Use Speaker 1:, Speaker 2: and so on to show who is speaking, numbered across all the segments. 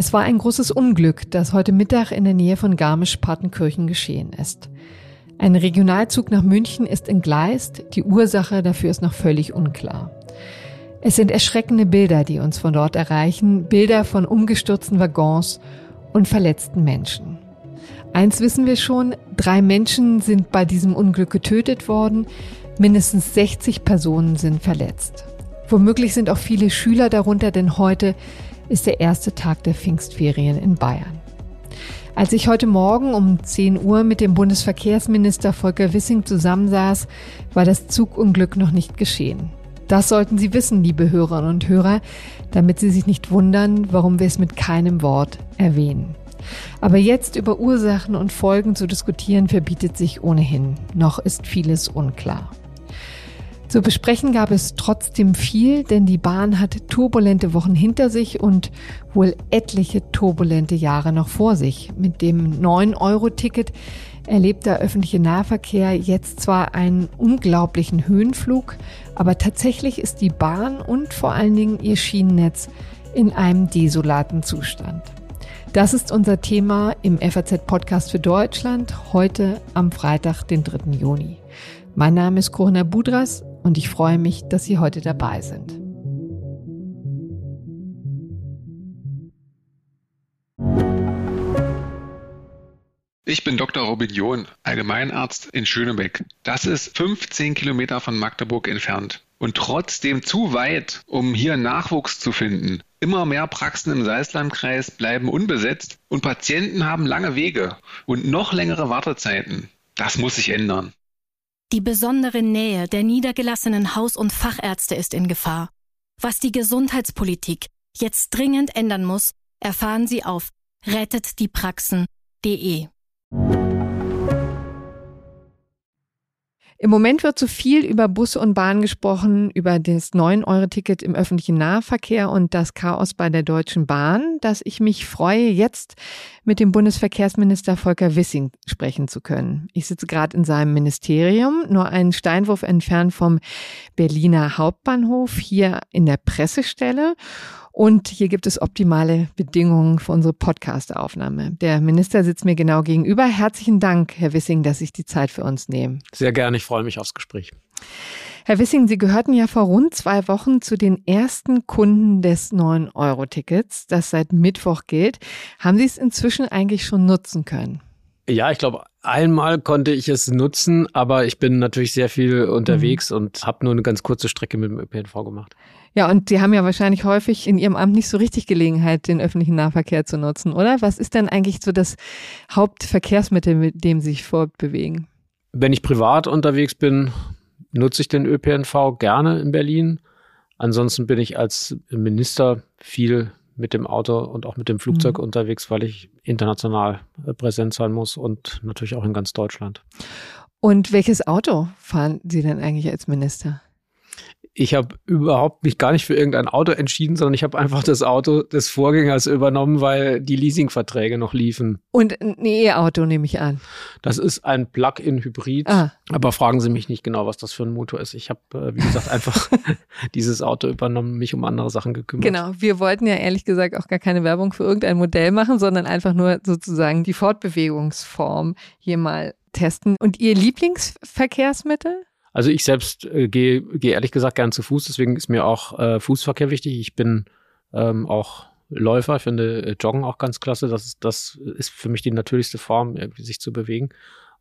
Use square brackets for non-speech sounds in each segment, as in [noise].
Speaker 1: Es war ein großes Unglück, das heute Mittag in der Nähe von Garmisch-Partenkirchen geschehen ist. Ein Regionalzug nach München ist entgleist, die Ursache dafür ist noch völlig unklar. Es sind erschreckende Bilder, die uns von dort erreichen, Bilder von umgestürzten Waggons und verletzten Menschen. Eins wissen wir schon, drei Menschen sind bei diesem Unglück getötet worden, mindestens 60 Personen sind verletzt. Womöglich sind auch viele Schüler darunter, denn heute ist der erste Tag der Pfingstferien in Bayern. Als ich heute Morgen um 10 Uhr mit dem Bundesverkehrsminister Volker Wissing zusammensaß, war das Zugunglück noch nicht geschehen. Das sollten Sie wissen, liebe Hörerinnen und Hörer, damit Sie sich nicht wundern, warum wir es mit keinem Wort erwähnen. Aber jetzt über Ursachen und Folgen zu diskutieren, verbietet sich ohnehin. Noch ist vieles unklar. Zu besprechen gab es trotzdem viel, denn die Bahn hat turbulente Wochen hinter sich und wohl etliche turbulente Jahre noch vor sich. Mit dem 9-Euro-Ticket erlebt der öffentliche Nahverkehr jetzt zwar einen unglaublichen Höhenflug, aber tatsächlich ist die Bahn und vor allen Dingen ihr Schienennetz in einem desolaten Zustand. Das ist unser Thema im FAZ-Podcast für Deutschland heute am Freitag, den 3. Juni. Mein Name ist Corona Budras und ich freue mich, dass Sie heute dabei sind.
Speaker 2: Ich bin Dr. Robin John, Allgemeinarzt in Schönebeck. Das ist 15 Kilometer von Magdeburg entfernt und trotzdem zu weit, um hier Nachwuchs zu finden. Immer mehr Praxen im Salzlandkreis bleiben unbesetzt und Patienten haben lange Wege und noch längere Wartezeiten. Das muss sich ändern.
Speaker 3: Die besondere Nähe der niedergelassenen Haus- und Fachärzte ist in Gefahr. Was die Gesundheitspolitik jetzt dringend ändern muss, erfahren Sie auf rettetdiepraxen.de.
Speaker 1: Im Moment wird so viel über Busse und Bahn gesprochen, über das 9-Euro-Ticket im öffentlichen Nahverkehr und das Chaos bei der Deutschen Bahn, dass ich mich freue, jetzt mit dem Bundesverkehrsminister Volker Wissing sprechen zu können. Ich sitze gerade in seinem Ministerium, nur einen Steinwurf entfernt vom Berliner Hauptbahnhof, hier in der Pressestelle. Und hier gibt es optimale Bedingungen für unsere Podcast-Aufnahme. Der Minister sitzt mir genau gegenüber. Herzlichen Dank, Herr Wissing, dass Sie die Zeit für uns nehmen.
Speaker 4: Sehr gerne, ich freue mich aufs Gespräch.
Speaker 1: Herr Wissing, Sie gehörten ja vor rund zwei Wochen zu den ersten Kunden des 9-Euro-Tickets, das seit Mittwoch gilt. Haben Sie es inzwischen eigentlich schon nutzen können?
Speaker 4: Ja, ich glaube, einmal konnte ich es nutzen, aber ich bin natürlich sehr viel unterwegs mhm. und habe nur eine ganz kurze Strecke mit dem ÖPNV gemacht.
Speaker 1: Ja, und Sie haben ja wahrscheinlich häufig in Ihrem Amt nicht so richtig Gelegenheit, den öffentlichen Nahverkehr zu nutzen, oder? Was ist denn eigentlich so das Hauptverkehrsmittel, mit dem Sie sich fortbewegen?
Speaker 4: Wenn ich privat unterwegs bin, nutze ich den ÖPNV gerne in Berlin. Ansonsten bin ich als Minister viel mit dem Auto und auch mit dem Flugzeug mhm. unterwegs, weil ich international äh, präsent sein muss und natürlich auch in ganz Deutschland.
Speaker 1: Und welches Auto fahren Sie denn eigentlich als Minister?
Speaker 4: Ich habe überhaupt mich gar nicht für irgendein Auto entschieden, sondern ich habe einfach das Auto des Vorgängers übernommen, weil die Leasingverträge noch liefen.
Speaker 1: Und ein E-Auto nehme ich an.
Speaker 4: Das ist ein Plug-in-Hybrid. Ah. Aber fragen Sie mich nicht genau, was das für ein Motor ist. Ich habe, äh, wie gesagt, [laughs] einfach [laughs] dieses Auto übernommen, mich um andere Sachen gekümmert.
Speaker 1: Genau. Wir wollten ja ehrlich gesagt auch gar keine Werbung für irgendein Modell machen, sondern einfach nur sozusagen die Fortbewegungsform hier mal testen. Und Ihr Lieblingsverkehrsmittel?
Speaker 4: Also ich selbst äh, gehe geh ehrlich gesagt gern zu Fuß, deswegen ist mir auch äh, Fußverkehr wichtig. Ich bin ähm, auch Läufer, finde äh, Joggen auch ganz klasse. Das ist, das ist für mich die natürlichste Form, irgendwie sich zu bewegen.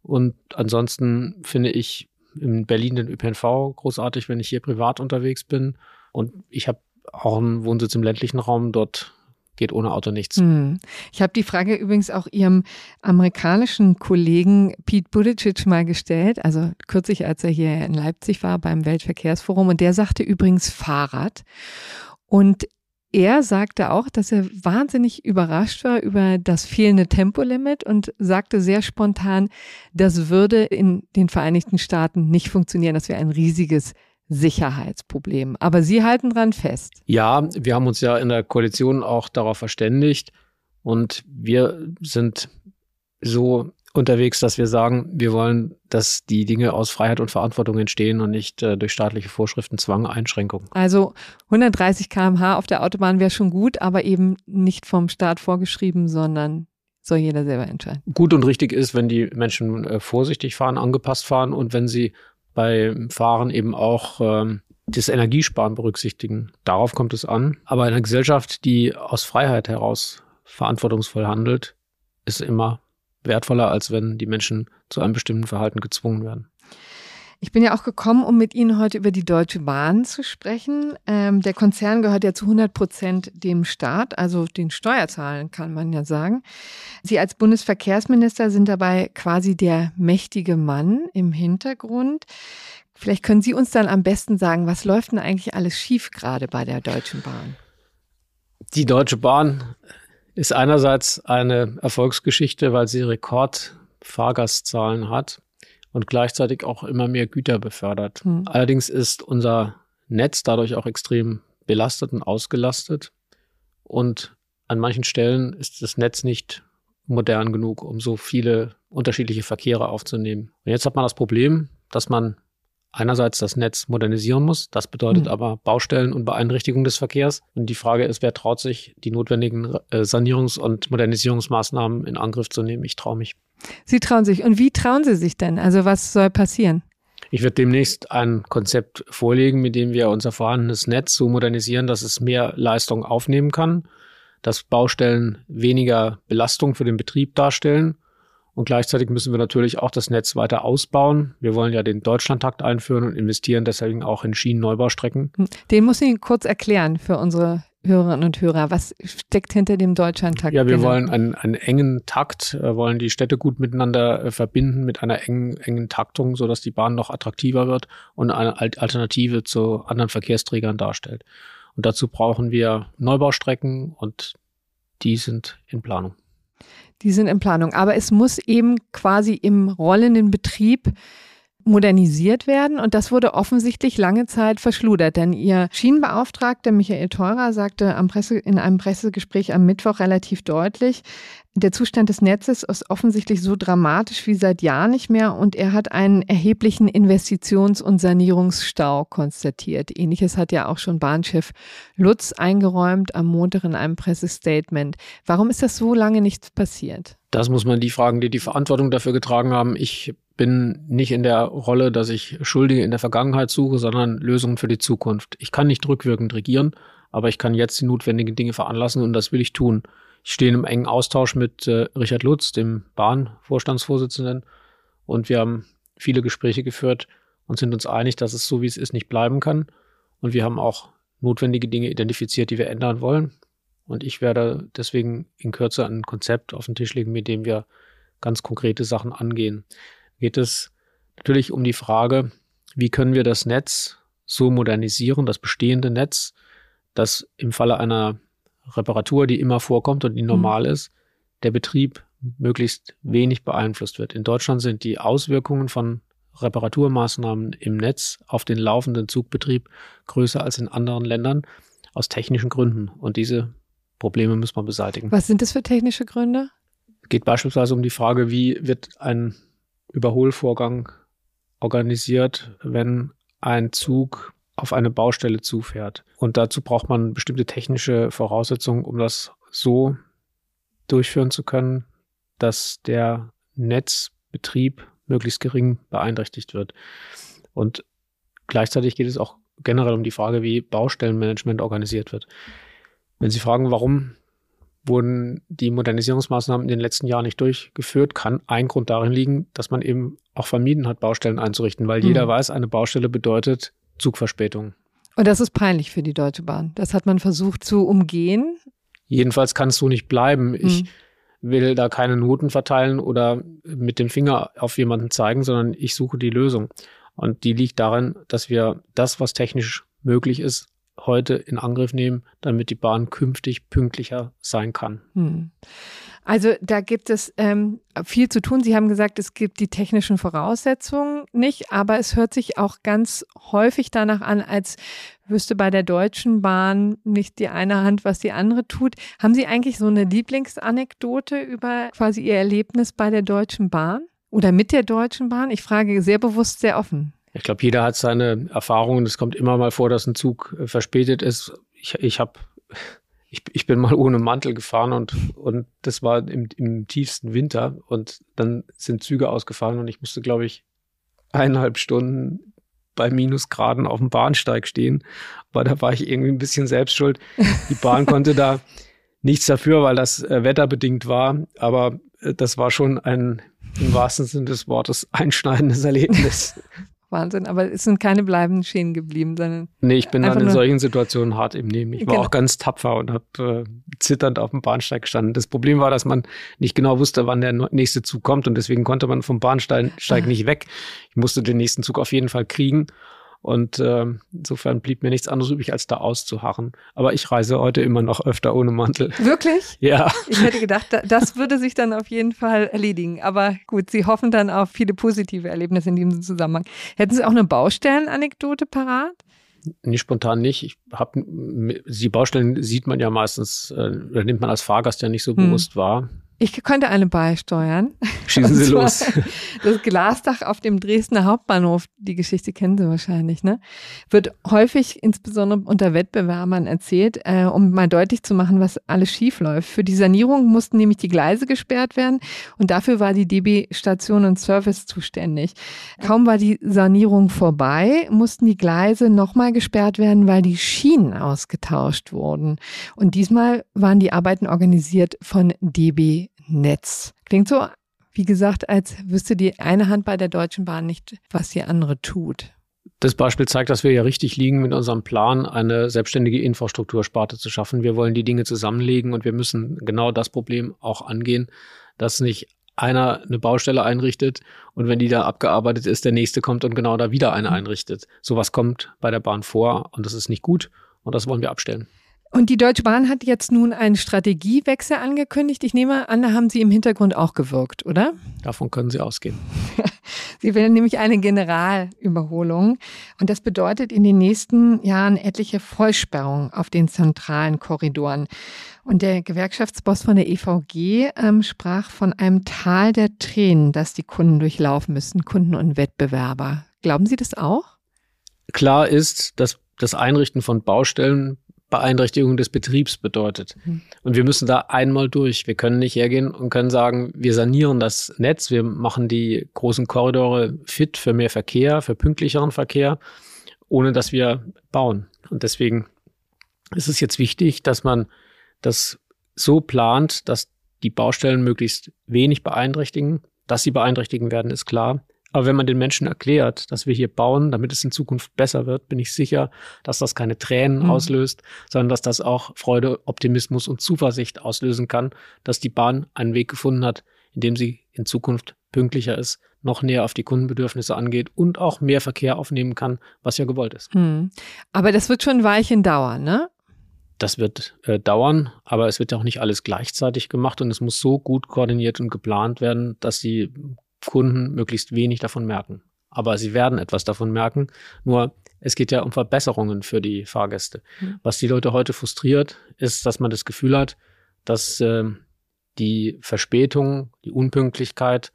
Speaker 4: Und ansonsten finde ich in Berlin den ÖPNV großartig, wenn ich hier privat unterwegs bin. Und ich habe auch einen Wohnsitz im ländlichen Raum. Dort geht ohne Auto nichts. Hm.
Speaker 1: Ich habe die Frage übrigens auch Ihrem amerikanischen Kollegen Pete Buttigieg mal gestellt, also kürzlich, als er hier in Leipzig war beim Weltverkehrsforum und der sagte übrigens Fahrrad. Und er sagte auch, dass er wahnsinnig überrascht war über das fehlende Tempolimit und sagte sehr spontan, das würde in den Vereinigten Staaten nicht funktionieren. Das wäre ein riesiges Sicherheitsproblem. Aber Sie halten dran fest.
Speaker 4: Ja, wir haben uns ja in der Koalition auch darauf verständigt und wir sind so unterwegs, dass wir sagen, wir wollen, dass die Dinge aus Freiheit und Verantwortung entstehen und nicht äh, durch staatliche Vorschriften, Zwang, Einschränkungen.
Speaker 1: Also 130 km/h auf der Autobahn wäre schon gut, aber eben nicht vom Staat vorgeschrieben, sondern soll jeder selber entscheiden.
Speaker 4: Gut und richtig ist, wenn die Menschen äh, vorsichtig fahren, angepasst fahren und wenn sie beim Fahren eben auch ähm, das Energiesparen berücksichtigen. Darauf kommt es an. Aber eine Gesellschaft, die aus Freiheit heraus verantwortungsvoll handelt, ist immer wertvoller, als wenn die Menschen zu einem bestimmten Verhalten gezwungen werden.
Speaker 1: Ich bin ja auch gekommen, um mit Ihnen heute über die Deutsche Bahn zu sprechen. Ähm, der Konzern gehört ja zu 100 Prozent dem Staat, also den Steuerzahlen kann man ja sagen. Sie als Bundesverkehrsminister sind dabei quasi der mächtige Mann im Hintergrund. Vielleicht können Sie uns dann am besten sagen, was läuft denn eigentlich alles schief gerade bei der Deutschen Bahn?
Speaker 4: Die Deutsche Bahn ist einerseits eine Erfolgsgeschichte, weil sie Rekordfahrgastzahlen hat und gleichzeitig auch immer mehr Güter befördert. Hm. Allerdings ist unser Netz dadurch auch extrem belastet und ausgelastet. Und an manchen Stellen ist das Netz nicht modern genug, um so viele unterschiedliche Verkehre aufzunehmen. Und jetzt hat man das Problem, dass man einerseits das Netz modernisieren muss. Das bedeutet mhm. aber Baustellen und Beeinträchtigung des Verkehrs. Und die Frage ist, wer traut sich, die notwendigen äh, Sanierungs- und Modernisierungsmaßnahmen in Angriff zu nehmen? Ich traue mich.
Speaker 1: Sie trauen sich. Und wie trauen Sie sich denn? Also was soll passieren?
Speaker 4: Ich werde demnächst ein Konzept vorlegen, mit dem wir unser vorhandenes Netz so modernisieren, dass es mehr Leistung aufnehmen kann, dass Baustellen weniger Belastung für den Betrieb darstellen und gleichzeitig müssen wir natürlich auch das Netz weiter ausbauen. Wir wollen ja den Deutschlandtakt einführen und investieren deswegen auch in Schienenneubaustrecken.
Speaker 1: Hm. Den muss ich kurz erklären für unsere Hörerinnen und Hörer. Was steckt hinter dem Deutschlandtakt?
Speaker 4: Ja, wir genau? wollen einen, einen engen Takt, äh, wollen die Städte gut miteinander äh, verbinden mit einer engen, engen Taktung, sodass die Bahn noch attraktiver wird und eine Alternative zu anderen Verkehrsträgern darstellt. Und dazu brauchen wir Neubaustrecken und die sind in Planung.
Speaker 1: Die sind in Planung. Aber es muss eben quasi im rollenden Betrieb modernisiert werden und das wurde offensichtlich lange Zeit verschludert, denn ihr Schienenbeauftragter Michael Theurer sagte am Presse, in einem Pressegespräch am Mittwoch relativ deutlich, der Zustand des Netzes ist offensichtlich so dramatisch wie seit Jahren nicht mehr und er hat einen erheblichen Investitions- und Sanierungsstau konstatiert. Ähnliches hat ja auch schon Bahnchef Lutz eingeräumt am Montag in einem Pressestatement. Warum ist das so lange nichts passiert?
Speaker 4: Das muss man die fragen, die die Verantwortung dafür getragen haben. Ich bin nicht in der Rolle, dass ich Schuldige in der Vergangenheit suche, sondern Lösungen für die Zukunft. Ich kann nicht rückwirkend regieren, aber ich kann jetzt die notwendigen Dinge veranlassen und das will ich tun. Ich stehe im engen Austausch mit äh, Richard Lutz, dem Bahnvorstandsvorsitzenden, und wir haben viele Gespräche geführt und sind uns einig, dass es so wie es ist nicht bleiben kann. Und wir haben auch notwendige Dinge identifiziert, die wir ändern wollen. Und ich werde deswegen in Kürze ein Konzept auf den Tisch legen, mit dem wir ganz konkrete Sachen angehen. Geht es natürlich um die Frage, wie können wir das Netz so modernisieren, das bestehende Netz, dass im Falle einer Reparatur, die immer vorkommt und die mhm. normal mhm. ist, der Betrieb möglichst wenig beeinflusst wird. In Deutschland sind die Auswirkungen von Reparaturmaßnahmen im Netz auf den laufenden Zugbetrieb größer als in anderen Ländern aus technischen Gründen. Und diese Probleme muss man beseitigen.
Speaker 1: Was sind das für technische Gründe?
Speaker 4: Es geht beispielsweise um die Frage, wie wird ein Überholvorgang organisiert, wenn ein Zug auf eine Baustelle zufährt. Und dazu braucht man bestimmte technische Voraussetzungen, um das so durchführen zu können, dass der Netzbetrieb möglichst gering beeinträchtigt wird. Und gleichzeitig geht es auch generell um die Frage, wie Baustellenmanagement organisiert wird. Wenn Sie fragen, warum wurden die Modernisierungsmaßnahmen in den letzten Jahren nicht durchgeführt, kann ein Grund darin liegen, dass man eben auch vermieden hat, Baustellen einzurichten, weil mhm. jeder weiß, eine Baustelle bedeutet Zugverspätung.
Speaker 1: Und das ist peinlich für die Deutsche Bahn. Das hat man versucht zu umgehen.
Speaker 4: Jedenfalls kann es so nicht bleiben. Ich mhm. will da keine Noten verteilen oder mit dem Finger auf jemanden zeigen, sondern ich suche die Lösung. Und die liegt darin, dass wir das, was technisch möglich ist, heute in Angriff nehmen, damit die Bahn künftig pünktlicher sein kann. Hm.
Speaker 1: Also da gibt es ähm, viel zu tun. Sie haben gesagt, es gibt die technischen Voraussetzungen nicht, aber es hört sich auch ganz häufig danach an, als wüsste bei der Deutschen Bahn nicht die eine Hand, was die andere tut. Haben Sie eigentlich so eine Lieblingsanekdote über quasi Ihr Erlebnis bei der Deutschen Bahn oder mit der Deutschen Bahn? Ich frage sehr bewusst, sehr offen.
Speaker 4: Ich glaube, jeder hat seine Erfahrungen. Es kommt immer mal vor, dass ein Zug äh, verspätet ist. Ich, ich habe [laughs] ich, ich bin mal ohne Mantel gefahren und, und das war im, im tiefsten Winter und dann sind Züge ausgefallen und ich musste, glaube ich, eineinhalb Stunden bei Minusgraden auf dem Bahnsteig stehen. Aber da war ich irgendwie ein bisschen selbst schuld. Die Bahn [laughs] konnte da nichts dafür, weil das äh, wetterbedingt war. Aber äh, das war schon ein im wahrsten Sinne des Wortes einschneidendes Erlebnis. [laughs]
Speaker 1: Wahnsinn, aber es sind keine bleibenden Schäden geblieben, sondern.
Speaker 4: Nee, ich bin dann in solchen Situationen hart im Nehmen. Ich war genau. auch ganz tapfer und habe äh, zitternd auf dem Bahnsteig gestanden. Das Problem war, dass man nicht genau wusste, wann der nächste Zug kommt und deswegen konnte man vom Bahnsteig ah. nicht weg. Ich musste den nächsten Zug auf jeden Fall kriegen und äh, insofern blieb mir nichts anderes übrig, als da auszuharren. Aber ich reise heute immer noch öfter ohne Mantel.
Speaker 1: Wirklich? [laughs]
Speaker 4: Ja.
Speaker 1: Ich hätte gedacht, das würde sich dann auf jeden Fall erledigen. Aber gut, Sie hoffen dann auf viele positive Erlebnisse in diesem Zusammenhang. Hätten Sie auch eine Baustellenanekdote parat?
Speaker 4: Nicht spontan nicht. Ich hab, die Baustellen sieht man ja meistens, äh, oder nimmt man als Fahrgast ja nicht so hm. bewusst wahr.
Speaker 1: Ich könnte eine beisteuern.
Speaker 4: Schießen Sie los. [laughs]
Speaker 1: Das Glasdach auf dem Dresdner Hauptbahnhof, die Geschichte kennen Sie wahrscheinlich, ne? Wird häufig insbesondere unter Wettbewerbern erzählt, äh, um mal deutlich zu machen, was alles schief läuft. Für die Sanierung mussten nämlich die Gleise gesperrt werden und dafür war die DB Station und Service zuständig. Kaum war die Sanierung vorbei, mussten die Gleise nochmal gesperrt werden, weil die Schienen ausgetauscht wurden. Und diesmal waren die Arbeiten organisiert von DB Netz. Klingt so, wie gesagt, als wüsste die eine Hand bei der Deutschen Bahn nicht, was die andere tut.
Speaker 4: Das Beispiel zeigt, dass wir ja richtig liegen mit unserem Plan, eine selbstständige Infrastruktursparte zu schaffen. Wir wollen die Dinge zusammenlegen und wir müssen genau das Problem auch angehen, dass nicht einer eine Baustelle einrichtet und wenn die da abgearbeitet ist, der nächste kommt und genau da wieder eine einrichtet. Sowas kommt bei der Bahn vor und das ist nicht gut und das wollen wir abstellen.
Speaker 1: Und die Deutsche Bahn hat jetzt nun einen Strategiewechsel angekündigt. Ich nehme an, da haben Sie im Hintergrund auch gewirkt, oder?
Speaker 4: Davon können Sie ausgehen. [laughs]
Speaker 1: Sie will nämlich eine Generalüberholung. Und das bedeutet in den nächsten Jahren etliche Vollsperrungen auf den zentralen Korridoren. Und der Gewerkschaftsboss von der EVG ähm, sprach von einem Tal der Tränen, das die Kunden durchlaufen müssen, Kunden und Wettbewerber. Glauben Sie das auch?
Speaker 4: Klar ist, dass das Einrichten von Baustellen Beeinträchtigung des Betriebs bedeutet. Mhm. Und wir müssen da einmal durch. Wir können nicht hergehen und können sagen, wir sanieren das Netz, wir machen die großen Korridore fit für mehr Verkehr, für pünktlicheren Verkehr, ohne dass wir bauen. Und deswegen ist es jetzt wichtig, dass man das so plant, dass die Baustellen möglichst wenig beeinträchtigen. Dass sie beeinträchtigen werden, ist klar. Aber wenn man den Menschen erklärt, dass wir hier bauen, damit es in Zukunft besser wird, bin ich sicher, dass das keine Tränen mhm. auslöst, sondern dass das auch Freude, Optimismus und Zuversicht auslösen kann, dass die Bahn einen Weg gefunden hat, in dem sie in Zukunft pünktlicher ist, noch näher auf die Kundenbedürfnisse angeht und auch mehr Verkehr aufnehmen kann, was ja gewollt ist. Mhm.
Speaker 1: Aber das wird schon ein Weilchen dauern, ne?
Speaker 4: Das wird äh, dauern, aber es wird ja auch nicht alles gleichzeitig gemacht und es muss so gut koordiniert und geplant werden, dass die Kunden möglichst wenig davon merken. Aber sie werden etwas davon merken. Nur es geht ja um Verbesserungen für die Fahrgäste. Mhm. Was die Leute heute frustriert, ist, dass man das Gefühl hat, dass äh, die Verspätung, die Unpünktlichkeit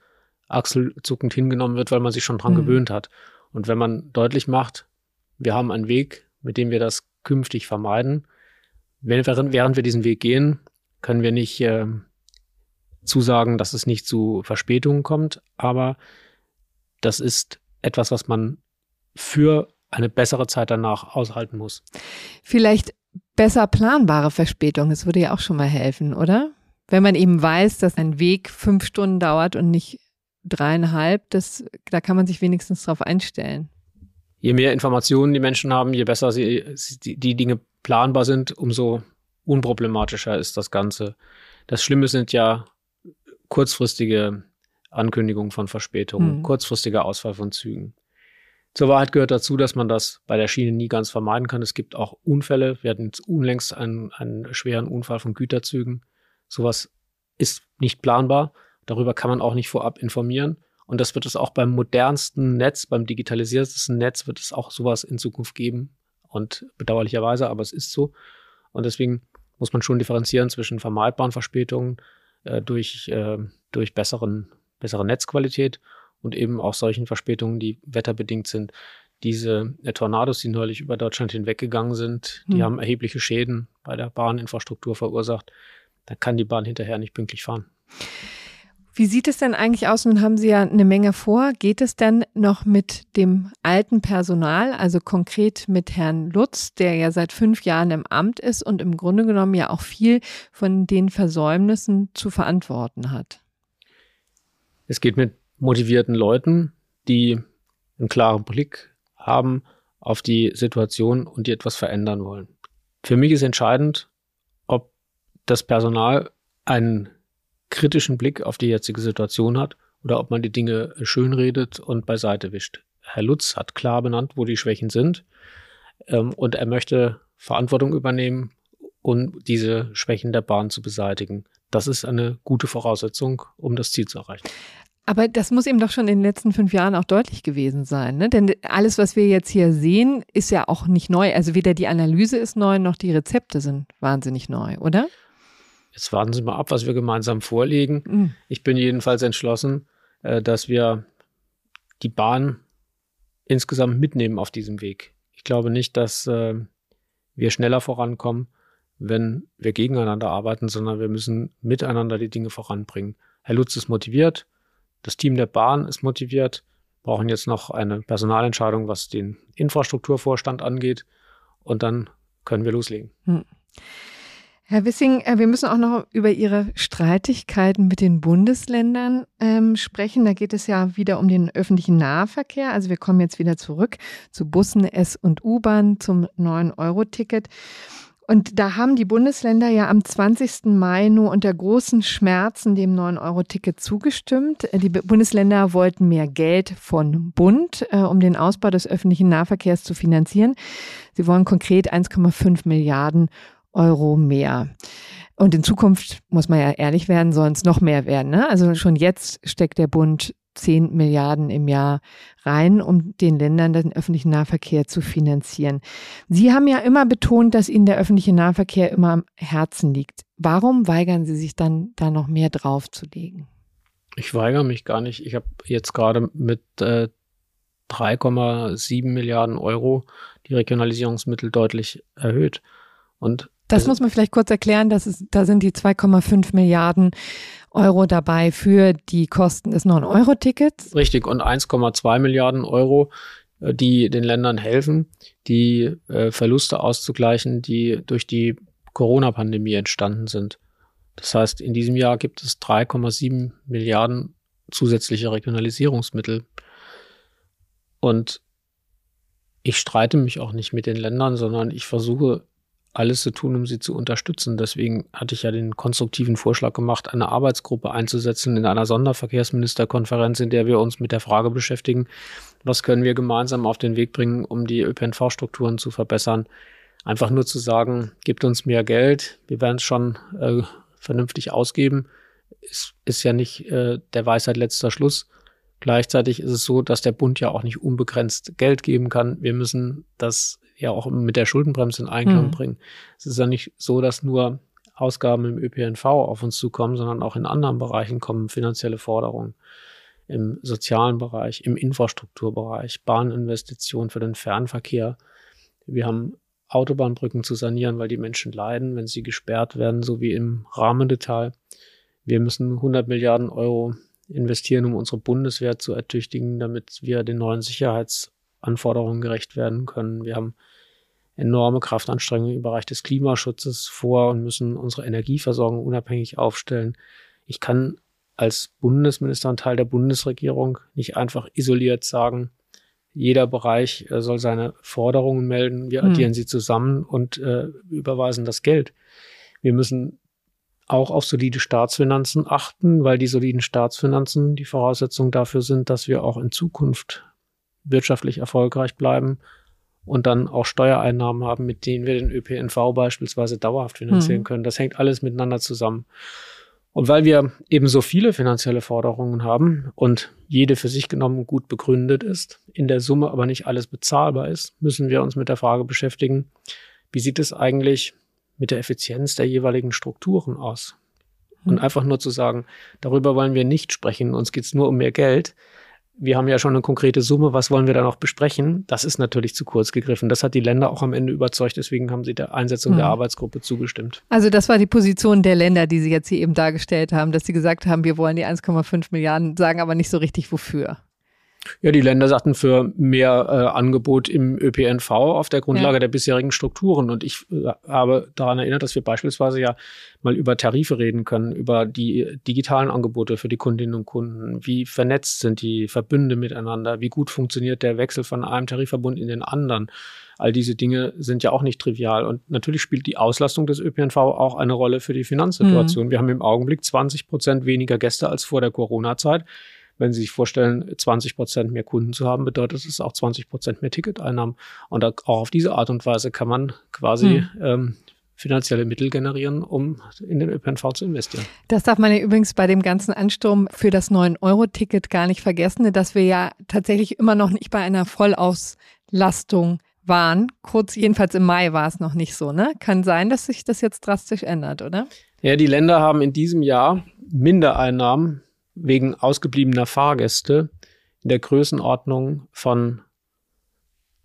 Speaker 4: achselzuckend hingenommen wird, weil man sich schon dran mhm. gewöhnt hat. Und wenn man deutlich macht, wir haben einen Weg, mit dem wir das künftig vermeiden, während, während wir diesen Weg gehen, können wir nicht äh, zusagen, dass es nicht zu Verspätungen kommt, aber das ist etwas, was man für eine bessere Zeit danach aushalten muss.
Speaker 1: Vielleicht besser planbare Verspätungen, das würde ja auch schon mal helfen, oder? Wenn man eben weiß, dass ein Weg fünf Stunden dauert und nicht dreieinhalb, das, da kann man sich wenigstens darauf einstellen.
Speaker 4: Je mehr Informationen die Menschen haben, je besser sie, die, die Dinge planbar sind, umso unproblematischer ist das Ganze. Das Schlimme sind ja kurzfristige Ankündigung von Verspätungen, mhm. kurzfristiger Ausfall von Zügen. Zur Wahrheit gehört dazu, dass man das bei der Schiene nie ganz vermeiden kann. Es gibt auch Unfälle. Wir hatten unlängst einen, einen schweren Unfall von Güterzügen. Sowas ist nicht planbar. Darüber kann man auch nicht vorab informieren. Und das wird es auch beim modernsten Netz, beim digitalisiertesten Netz wird es auch sowas in Zukunft geben. Und bedauerlicherweise, aber es ist so. Und deswegen muss man schon differenzieren zwischen vermeidbaren Verspätungen äh, durch, äh, durch besseren, bessere Netzqualität und eben auch solchen Verspätungen, die wetterbedingt sind. Diese äh, Tornados, die neulich über Deutschland hinweggegangen sind, die hm. haben erhebliche Schäden bei der Bahninfrastruktur verursacht. Da kann die Bahn hinterher nicht pünktlich fahren.
Speaker 1: Wie sieht es denn eigentlich aus? Nun haben Sie ja eine Menge vor. Geht es denn noch mit dem alten Personal, also konkret mit Herrn Lutz, der ja seit fünf Jahren im Amt ist und im Grunde genommen ja auch viel von den Versäumnissen zu verantworten hat?
Speaker 4: Es geht mit motivierten Leuten, die einen klaren Blick haben auf die Situation und die etwas verändern wollen. Für mich ist entscheidend, ob das Personal einen kritischen Blick auf die jetzige Situation hat oder ob man die Dinge schönredet und beiseite wischt. Herr Lutz hat klar benannt, wo die Schwächen sind ähm, und er möchte Verantwortung übernehmen, um diese Schwächen der Bahn zu beseitigen. Das ist eine gute Voraussetzung, um das Ziel zu erreichen.
Speaker 1: Aber das muss eben doch schon in den letzten fünf Jahren auch deutlich gewesen sein. Ne? Denn alles, was wir jetzt hier sehen, ist ja auch nicht neu. Also weder die Analyse ist neu, noch die Rezepte sind wahnsinnig neu, oder?
Speaker 4: Jetzt warten Sie mal ab, was wir gemeinsam vorlegen. Mhm. Ich bin jedenfalls entschlossen, äh, dass wir die Bahn insgesamt mitnehmen auf diesem Weg. Ich glaube nicht, dass äh, wir schneller vorankommen, wenn wir gegeneinander arbeiten, sondern wir müssen miteinander die Dinge voranbringen. Herr Lutz ist motiviert, das Team der Bahn ist motiviert, brauchen jetzt noch eine Personalentscheidung, was den Infrastrukturvorstand angeht. Und dann können wir loslegen. Hm.
Speaker 1: Herr Wissing, äh, wir müssen auch noch über Ihre Streitigkeiten mit den Bundesländern ähm, sprechen. Da geht es ja wieder um den öffentlichen Nahverkehr. Also wir kommen jetzt wieder zurück zu Bussen, S- und U-Bahn, zum 9-Euro-Ticket. Und da haben die Bundesländer ja am 20. Mai nur unter großen Schmerzen dem 9-Euro-Ticket zugestimmt. Die Bundesländer wollten mehr Geld von Bund, äh, um den Ausbau des öffentlichen Nahverkehrs zu finanzieren. Sie wollen konkret 1,5 Milliarden Euro mehr. Und in Zukunft, muss man ja ehrlich werden, sollen es noch mehr werden. Ne? Also schon jetzt steckt der Bund 10 Milliarden im Jahr rein, um den Ländern den öffentlichen Nahverkehr zu finanzieren. Sie haben ja immer betont, dass Ihnen der öffentliche Nahverkehr immer am Herzen liegt. Warum weigern Sie sich dann, da noch mehr draufzulegen?
Speaker 4: Ich weigere mich gar nicht. Ich habe jetzt gerade mit äh, 3,7 Milliarden Euro die Regionalisierungsmittel deutlich erhöht. Und
Speaker 1: das muss man vielleicht kurz erklären. Das ist, da sind die 2,5 Milliarden Euro dabei für die Kosten des 9-Euro-Tickets.
Speaker 4: Richtig, und 1,2 Milliarden Euro, äh, die den Ländern helfen, die äh, Verluste auszugleichen, die durch die Corona-Pandemie entstanden sind. Das heißt, in diesem Jahr gibt es 3,7 Milliarden zusätzliche Regionalisierungsmittel. Und ich streite mich auch nicht mit den Ländern, sondern ich versuche alles zu tun, um sie zu unterstützen. Deswegen hatte ich ja den konstruktiven Vorschlag gemacht, eine Arbeitsgruppe einzusetzen in einer Sonderverkehrsministerkonferenz, in der wir uns mit der Frage beschäftigen, was können wir gemeinsam auf den Weg bringen, um die ÖPNV-Strukturen zu verbessern. Einfach nur zu sagen, gibt uns mehr Geld, wir werden es schon äh, vernünftig ausgeben, ist, ist ja nicht äh, der Weisheit letzter Schluss. Gleichzeitig ist es so, dass der Bund ja auch nicht unbegrenzt Geld geben kann. Wir müssen das ja auch mit der Schuldenbremse in Einklang mhm. bringen. Es ist ja nicht so, dass nur Ausgaben im ÖPNV auf uns zukommen, sondern auch in anderen Bereichen kommen finanzielle Forderungen. Im sozialen Bereich, im Infrastrukturbereich, Bahninvestitionen für den Fernverkehr. Wir haben Autobahnbrücken zu sanieren, weil die Menschen leiden, wenn sie gesperrt werden, so wie im Rahmendetail. Wir müssen 100 Milliarden Euro investieren, um unsere Bundeswehr zu ertüchtigen, damit wir den neuen Sicherheitsanforderungen gerecht werden können. Wir haben enorme Kraftanstrengungen im Bereich des Klimaschutzes vor und müssen unsere Energieversorgung unabhängig aufstellen. Ich kann als Bundesminister und Teil der Bundesregierung nicht einfach isoliert sagen, jeder Bereich äh, soll seine Forderungen melden, wir hm. addieren sie zusammen und äh, überweisen das Geld. Wir müssen auch auf solide Staatsfinanzen achten, weil die soliden Staatsfinanzen die Voraussetzung dafür sind, dass wir auch in Zukunft wirtschaftlich erfolgreich bleiben und dann auch Steuereinnahmen haben, mit denen wir den ÖPNV beispielsweise dauerhaft finanzieren mhm. können. Das hängt alles miteinander zusammen. Und weil wir eben so viele finanzielle Forderungen haben und jede für sich genommen gut begründet ist, in der Summe aber nicht alles bezahlbar ist, müssen wir uns mit der Frage beschäftigen, wie sieht es eigentlich mit der Effizienz der jeweiligen Strukturen aus? Und mhm. einfach nur zu sagen, darüber wollen wir nicht sprechen, uns geht's nur um mehr Geld, wir haben ja schon eine konkrete Summe, was wollen wir da noch besprechen? Das ist natürlich zu kurz gegriffen. Das hat die Länder auch am Ende überzeugt, deswegen haben sie der Einsetzung mhm. der Arbeitsgruppe zugestimmt.
Speaker 1: Also das war die Position der Länder, die Sie jetzt hier eben dargestellt haben, dass sie gesagt haben, wir wollen die 1,5 Milliarden, sagen aber nicht so richtig wofür.
Speaker 4: Ja, die Länder sagten für mehr äh, Angebot im ÖPNV auf der Grundlage ja. der bisherigen Strukturen. Und ich äh, habe daran erinnert, dass wir beispielsweise ja mal über Tarife reden können, über die digitalen Angebote für die Kundinnen und Kunden. Wie vernetzt sind die Verbünde miteinander? Wie gut funktioniert der Wechsel von einem Tarifverbund in den anderen? All diese Dinge sind ja auch nicht trivial. Und natürlich spielt die Auslastung des ÖPNV auch eine Rolle für die Finanzsituation. Mhm. Wir haben im Augenblick 20 Prozent weniger Gäste als vor der Corona-Zeit. Wenn Sie sich vorstellen, 20 Prozent mehr Kunden zu haben, bedeutet es auch 20 Prozent mehr Ticketeinnahmen. Und auch auf diese Art und Weise kann man quasi hm. ähm, finanzielle Mittel generieren, um in den ÖPNV zu investieren.
Speaker 1: Das darf man ja übrigens bei dem ganzen Ansturm für das 9-Euro-Ticket gar nicht vergessen, dass wir ja tatsächlich immer noch nicht bei einer Vollauslastung waren. Kurz, jedenfalls im Mai war es noch nicht so, ne? Kann sein, dass sich das jetzt drastisch ändert, oder?
Speaker 4: Ja, die Länder haben in diesem Jahr Mindereinnahmen wegen ausgebliebener Fahrgäste in der Größenordnung von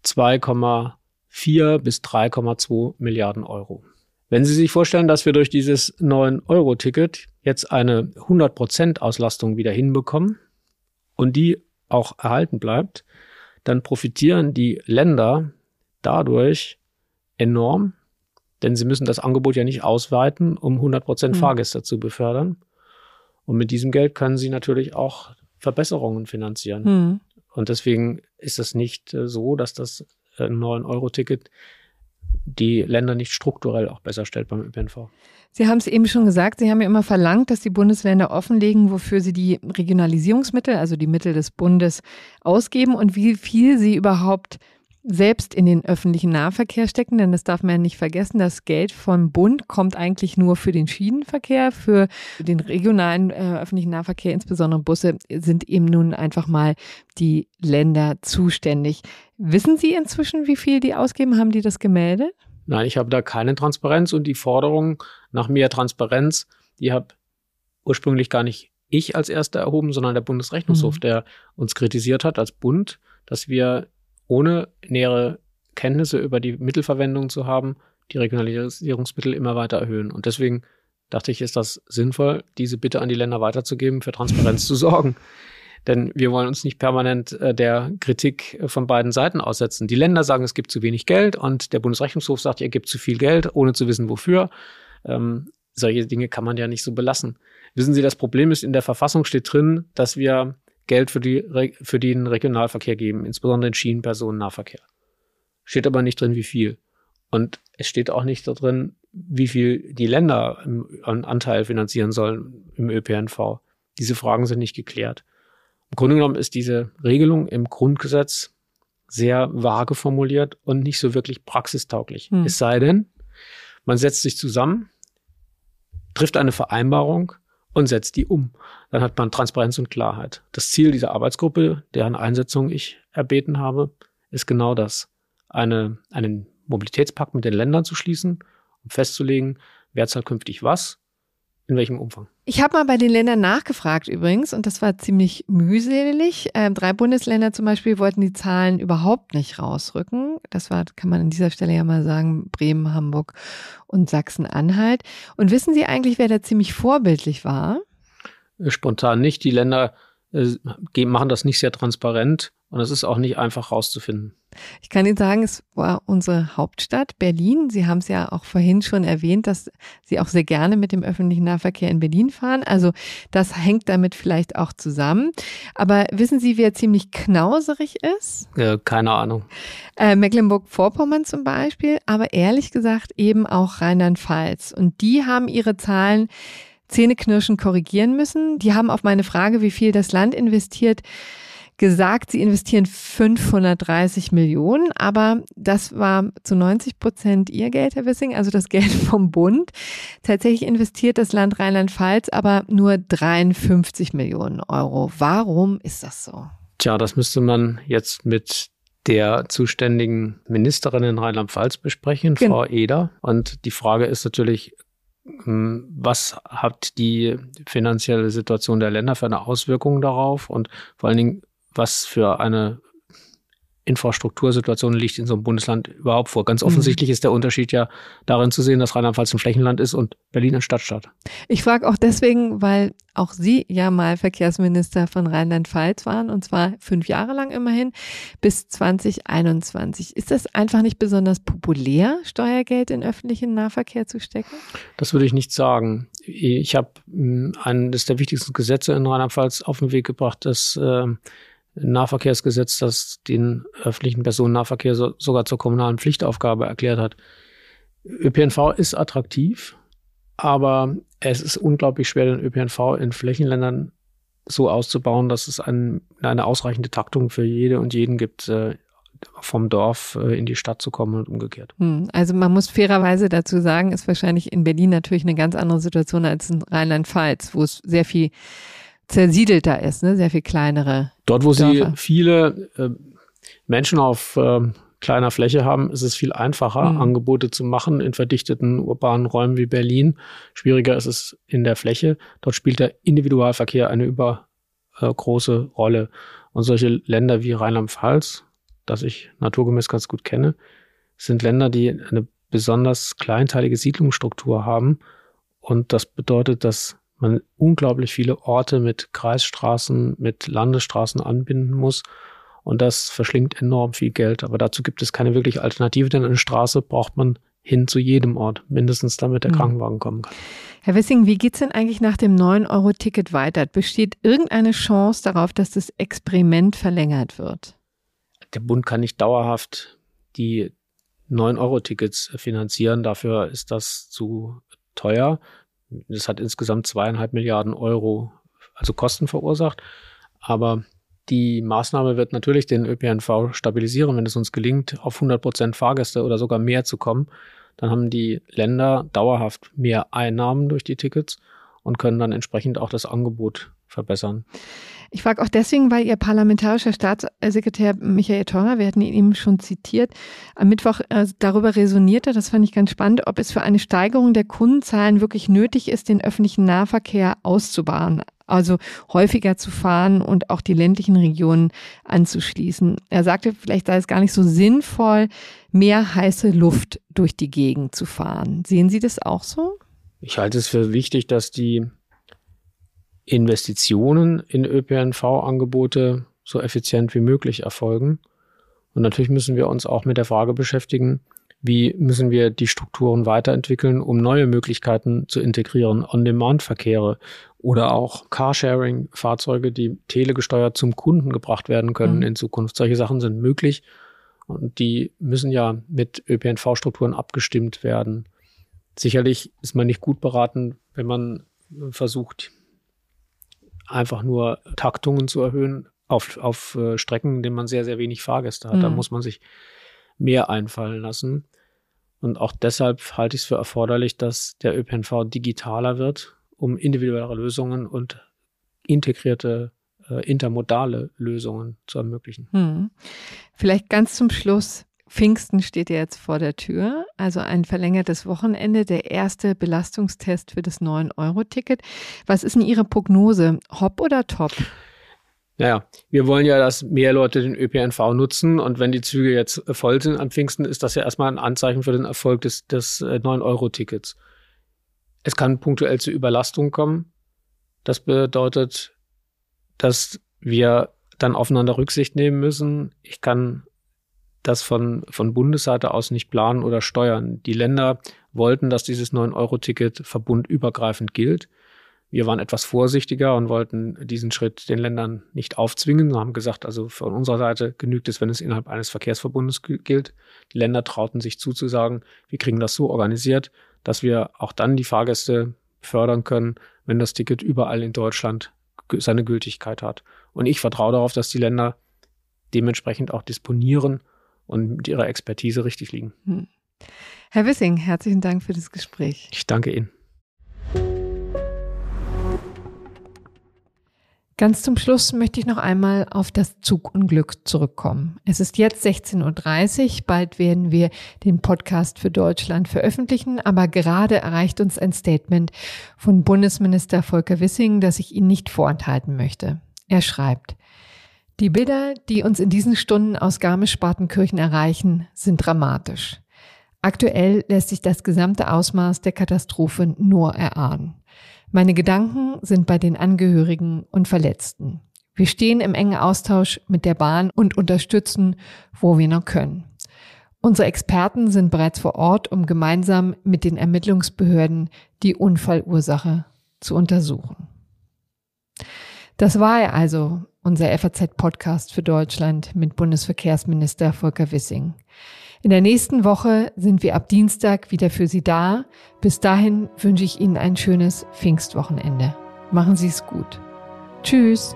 Speaker 4: 2,4 bis 3,2 Milliarden Euro. Wenn Sie sich vorstellen, dass wir durch dieses 9-Euro-Ticket jetzt eine 100% Auslastung wieder hinbekommen und die auch erhalten bleibt, dann profitieren die Länder dadurch enorm, denn sie müssen das Angebot ja nicht ausweiten, um 100% mhm. Fahrgäste zu befördern. Und mit diesem Geld können sie natürlich auch Verbesserungen finanzieren. Mhm. Und deswegen ist es nicht äh, so, dass das äh, 9-Euro-Ticket die Länder nicht strukturell auch besser stellt beim ÖPNV.
Speaker 1: Sie haben es eben schon gesagt, Sie haben ja immer verlangt, dass die Bundesländer offenlegen, wofür sie die Regionalisierungsmittel, also die Mittel des Bundes, ausgeben und wie viel sie überhaupt selbst in den öffentlichen Nahverkehr stecken, denn das darf man ja nicht vergessen. Das Geld vom Bund kommt eigentlich nur für den Schienenverkehr, für den regionalen äh, öffentlichen Nahverkehr, insbesondere Busse, sind eben nun einfach mal die Länder zuständig. Wissen Sie inzwischen, wie viel die ausgeben? Haben die das gemeldet?
Speaker 4: Nein, ich habe da keine Transparenz und die Forderung nach mehr Transparenz, die habe ursprünglich gar nicht ich als erster erhoben, sondern der Bundesrechnungshof, mhm. der uns kritisiert hat als Bund, dass wir ohne nähere Kenntnisse über die Mittelverwendung zu haben, die Regionalisierungsmittel immer weiter erhöhen. Und deswegen dachte ich, ist das sinnvoll, diese Bitte an die Länder weiterzugeben, für Transparenz zu sorgen. [laughs] Denn wir wollen uns nicht permanent äh, der Kritik von beiden Seiten aussetzen. Die Länder sagen, es gibt zu wenig Geld und der Bundesrechnungshof sagt, ihr gebt zu viel Geld, ohne zu wissen, wofür. Ähm, solche Dinge kann man ja nicht so belassen. Wissen Sie, das Problem ist, in der Verfassung steht drin, dass wir Geld für, die, für den Regionalverkehr geben, insbesondere den Schienenpersonennahverkehr. Steht aber nicht drin, wie viel. Und es steht auch nicht drin, wie viel die Länder an Anteil finanzieren sollen im ÖPNV. Diese Fragen sind nicht geklärt. Im Grunde genommen ist diese Regelung im Grundgesetz sehr vage formuliert und nicht so wirklich praxistauglich. Hm. Es sei denn, man setzt sich zusammen, trifft eine Vereinbarung und setzt die um. Dann hat man Transparenz und Klarheit. Das Ziel dieser Arbeitsgruppe, deren Einsetzung ich erbeten habe, ist genau das. Eine, einen Mobilitätspakt mit den Ländern zu schließen, um festzulegen, wer zahlt künftig was in welchem Umfang?
Speaker 1: Ich habe mal bei den Ländern nachgefragt übrigens und das war ziemlich mühselig. Ähm, drei Bundesländer zum Beispiel wollten die Zahlen überhaupt nicht rausrücken. Das war, kann man an dieser Stelle ja mal sagen, Bremen, Hamburg und Sachsen-Anhalt. Und wissen Sie eigentlich, wer da ziemlich vorbildlich war?
Speaker 4: Spontan nicht. Die Länder machen das nicht sehr transparent und es ist auch nicht einfach rauszufinden.
Speaker 1: Ich kann Ihnen sagen, es war unsere Hauptstadt Berlin. Sie haben es ja auch vorhin schon erwähnt, dass Sie auch sehr gerne mit dem öffentlichen Nahverkehr in Berlin fahren. Also das hängt damit vielleicht auch zusammen. Aber wissen Sie, wer ziemlich knauserig ist?
Speaker 4: Äh, keine Ahnung.
Speaker 1: Äh, Mecklenburg-Vorpommern zum Beispiel, aber ehrlich gesagt eben auch Rheinland-Pfalz. Und die haben ihre Zahlen Zähneknirschen korrigieren müssen. Die haben auf meine Frage, wie viel das Land investiert, gesagt, sie investieren 530 Millionen, aber das war zu 90 Prozent ihr Geld, Herr Wissing, also das Geld [laughs] vom Bund. Tatsächlich investiert das Land Rheinland-Pfalz aber nur 53 Millionen Euro. Warum ist das so?
Speaker 4: Tja, das müsste man jetzt mit der zuständigen Ministerin in Rheinland-Pfalz besprechen, Gen Frau Eder. Und die Frage ist natürlich, was hat die finanzielle Situation der Länder für eine Auswirkung darauf? Und vor allen Dingen, was für eine Infrastruktursituation liegt in so einem Bundesland überhaupt vor. Ganz mhm. offensichtlich mhm. ist der Unterschied ja darin zu sehen, dass Rheinland-Pfalz ein Flächenland ist und Berlin ein Stadtstaat.
Speaker 1: Ich frage auch deswegen, weil auch Sie ja mal Verkehrsminister von Rheinland-Pfalz waren und zwar fünf Jahre lang immerhin bis 2021. Ist das einfach nicht besonders populär, Steuergeld in öffentlichen Nahverkehr zu stecken?
Speaker 4: Das würde ich nicht sagen. Ich habe hm, eines der wichtigsten Gesetze in Rheinland-Pfalz auf den Weg gebracht, das äh, Nahverkehrsgesetz, das den öffentlichen Personennahverkehr so, sogar zur kommunalen Pflichtaufgabe erklärt hat. ÖPNV ist attraktiv, aber es ist unglaublich schwer, den ÖPNV in Flächenländern so auszubauen, dass es ein, eine ausreichende Taktung für jede und jeden gibt, äh, vom Dorf äh, in die Stadt zu kommen und umgekehrt.
Speaker 1: Hm, also man muss fairerweise dazu sagen, ist wahrscheinlich in Berlin natürlich eine ganz andere Situation als in Rheinland-Pfalz, wo es sehr viel zersiedelter ist, ne? sehr viel kleinere.
Speaker 4: Dort, wo Dörfer. sie viele äh, Menschen auf äh, kleiner Fläche haben, ist es viel einfacher, mhm. Angebote zu machen in verdichteten urbanen Räumen wie Berlin. Schwieriger ist es in der Fläche. Dort spielt der Individualverkehr eine übergroße äh, Rolle. Und solche Länder wie Rheinland-Pfalz, das ich naturgemäß ganz gut kenne, sind Länder, die eine besonders kleinteilige Siedlungsstruktur haben. Und das bedeutet, dass man unglaublich viele Orte mit Kreisstraßen, mit Landesstraßen anbinden muss. Und das verschlingt enorm viel Geld. Aber dazu gibt es keine wirkliche Alternative, denn eine Straße braucht man hin zu jedem Ort, mindestens damit der mhm. Krankenwagen kommen kann.
Speaker 1: Herr Wissing, wie geht es denn eigentlich nach dem 9-Euro-Ticket weiter? Besteht irgendeine Chance darauf, dass das Experiment verlängert wird?
Speaker 4: Der Bund kann nicht dauerhaft die 9-Euro-Tickets finanzieren. Dafür ist das zu teuer. Das hat insgesamt zweieinhalb Milliarden Euro, also Kosten verursacht. Aber die Maßnahme wird natürlich den ÖPNV stabilisieren, wenn es uns gelingt, auf 100 Prozent Fahrgäste oder sogar mehr zu kommen. Dann haben die Länder dauerhaft mehr Einnahmen durch die Tickets und können dann entsprechend auch das Angebot verbessern.
Speaker 1: Ich frage auch deswegen, weil Ihr parlamentarischer Staatssekretär Michael Theurer, wir hatten ihn eben schon zitiert, am Mittwoch äh, darüber resonierte, das fand ich ganz spannend, ob es für eine Steigerung der Kundenzahlen wirklich nötig ist, den öffentlichen Nahverkehr auszubauen. Also häufiger zu fahren und auch die ländlichen Regionen anzuschließen. Er sagte, vielleicht sei es gar nicht so sinnvoll, mehr heiße Luft durch die Gegend zu fahren. Sehen Sie das auch so?
Speaker 4: Ich halte es für wichtig, dass die Investitionen in ÖPNV-Angebote so effizient wie möglich erfolgen. Und natürlich müssen wir uns auch mit der Frage beschäftigen, wie müssen wir die Strukturen weiterentwickeln, um neue Möglichkeiten zu integrieren, On-Demand-Verkehre oder auch Carsharing-Fahrzeuge, die telegesteuert zum Kunden gebracht werden können mhm. in Zukunft. Solche Sachen sind möglich und die müssen ja mit ÖPNV-Strukturen abgestimmt werden. Sicherlich ist man nicht gut beraten, wenn man versucht, einfach nur Taktungen zu erhöhen auf, auf äh, Strecken, in denen man sehr, sehr wenig Fahrgäste hat. Mhm. Da muss man sich mehr einfallen lassen. Und auch deshalb halte ich es für erforderlich, dass der ÖPNV digitaler wird, um individuelle Lösungen und integrierte äh, intermodale Lösungen zu ermöglichen.
Speaker 1: Hm. Vielleicht ganz zum Schluss. Pfingsten steht ja jetzt vor der Tür, also ein verlängertes Wochenende, der erste Belastungstest für das 9-Euro-Ticket. Was ist denn Ihre Prognose? Hopp oder top?
Speaker 4: Naja, wir wollen ja, dass mehr Leute den ÖPNV nutzen und wenn die Züge jetzt voll sind am Pfingsten, ist das ja erstmal ein Anzeichen für den Erfolg des, des 9-Euro-Tickets. Äh, es kann punktuell zu Überlastung kommen. Das bedeutet, dass wir dann aufeinander Rücksicht nehmen müssen. Ich kann das von, von Bundesseite aus nicht planen oder steuern. Die Länder wollten, dass dieses 9-Euro-Ticket verbundübergreifend gilt. Wir waren etwas vorsichtiger und wollten diesen Schritt den Ländern nicht aufzwingen. Wir haben gesagt, also von unserer Seite genügt es, wenn es innerhalb eines Verkehrsverbundes gilt. Die Länder trauten sich zu, zu sagen, wir kriegen das so organisiert, dass wir auch dann die Fahrgäste fördern können, wenn das Ticket überall in Deutschland seine Gültigkeit hat. Und ich vertraue darauf, dass die Länder dementsprechend auch disponieren und mit ihrer Expertise richtig liegen. Hm.
Speaker 1: Herr Wissing, herzlichen Dank für das Gespräch.
Speaker 4: Ich danke Ihnen.
Speaker 1: Ganz zum Schluss möchte ich noch einmal auf das Zugunglück zurückkommen. Es ist jetzt 16.30 Uhr, bald werden wir den Podcast für Deutschland veröffentlichen, aber gerade erreicht uns ein Statement von Bundesminister Volker Wissing, das ich Ihnen nicht vorenthalten möchte. Er schreibt, die Bilder, die uns in diesen Stunden aus Garmisch-Partenkirchen erreichen, sind dramatisch. Aktuell lässt sich das gesamte Ausmaß der Katastrophe nur erahnen. Meine Gedanken sind bei den Angehörigen und Verletzten. Wir stehen im engen Austausch mit der Bahn und unterstützen, wo wir noch können. Unsere Experten sind bereits vor Ort, um gemeinsam mit den Ermittlungsbehörden die Unfallursache zu untersuchen. Das war also, unser FAZ-Podcast für Deutschland mit Bundesverkehrsminister Volker Wissing. In der nächsten Woche sind wir ab Dienstag wieder für Sie da. Bis dahin wünsche ich Ihnen ein schönes Pfingstwochenende. Machen Sie es gut. Tschüss.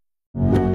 Speaker 3: thank you.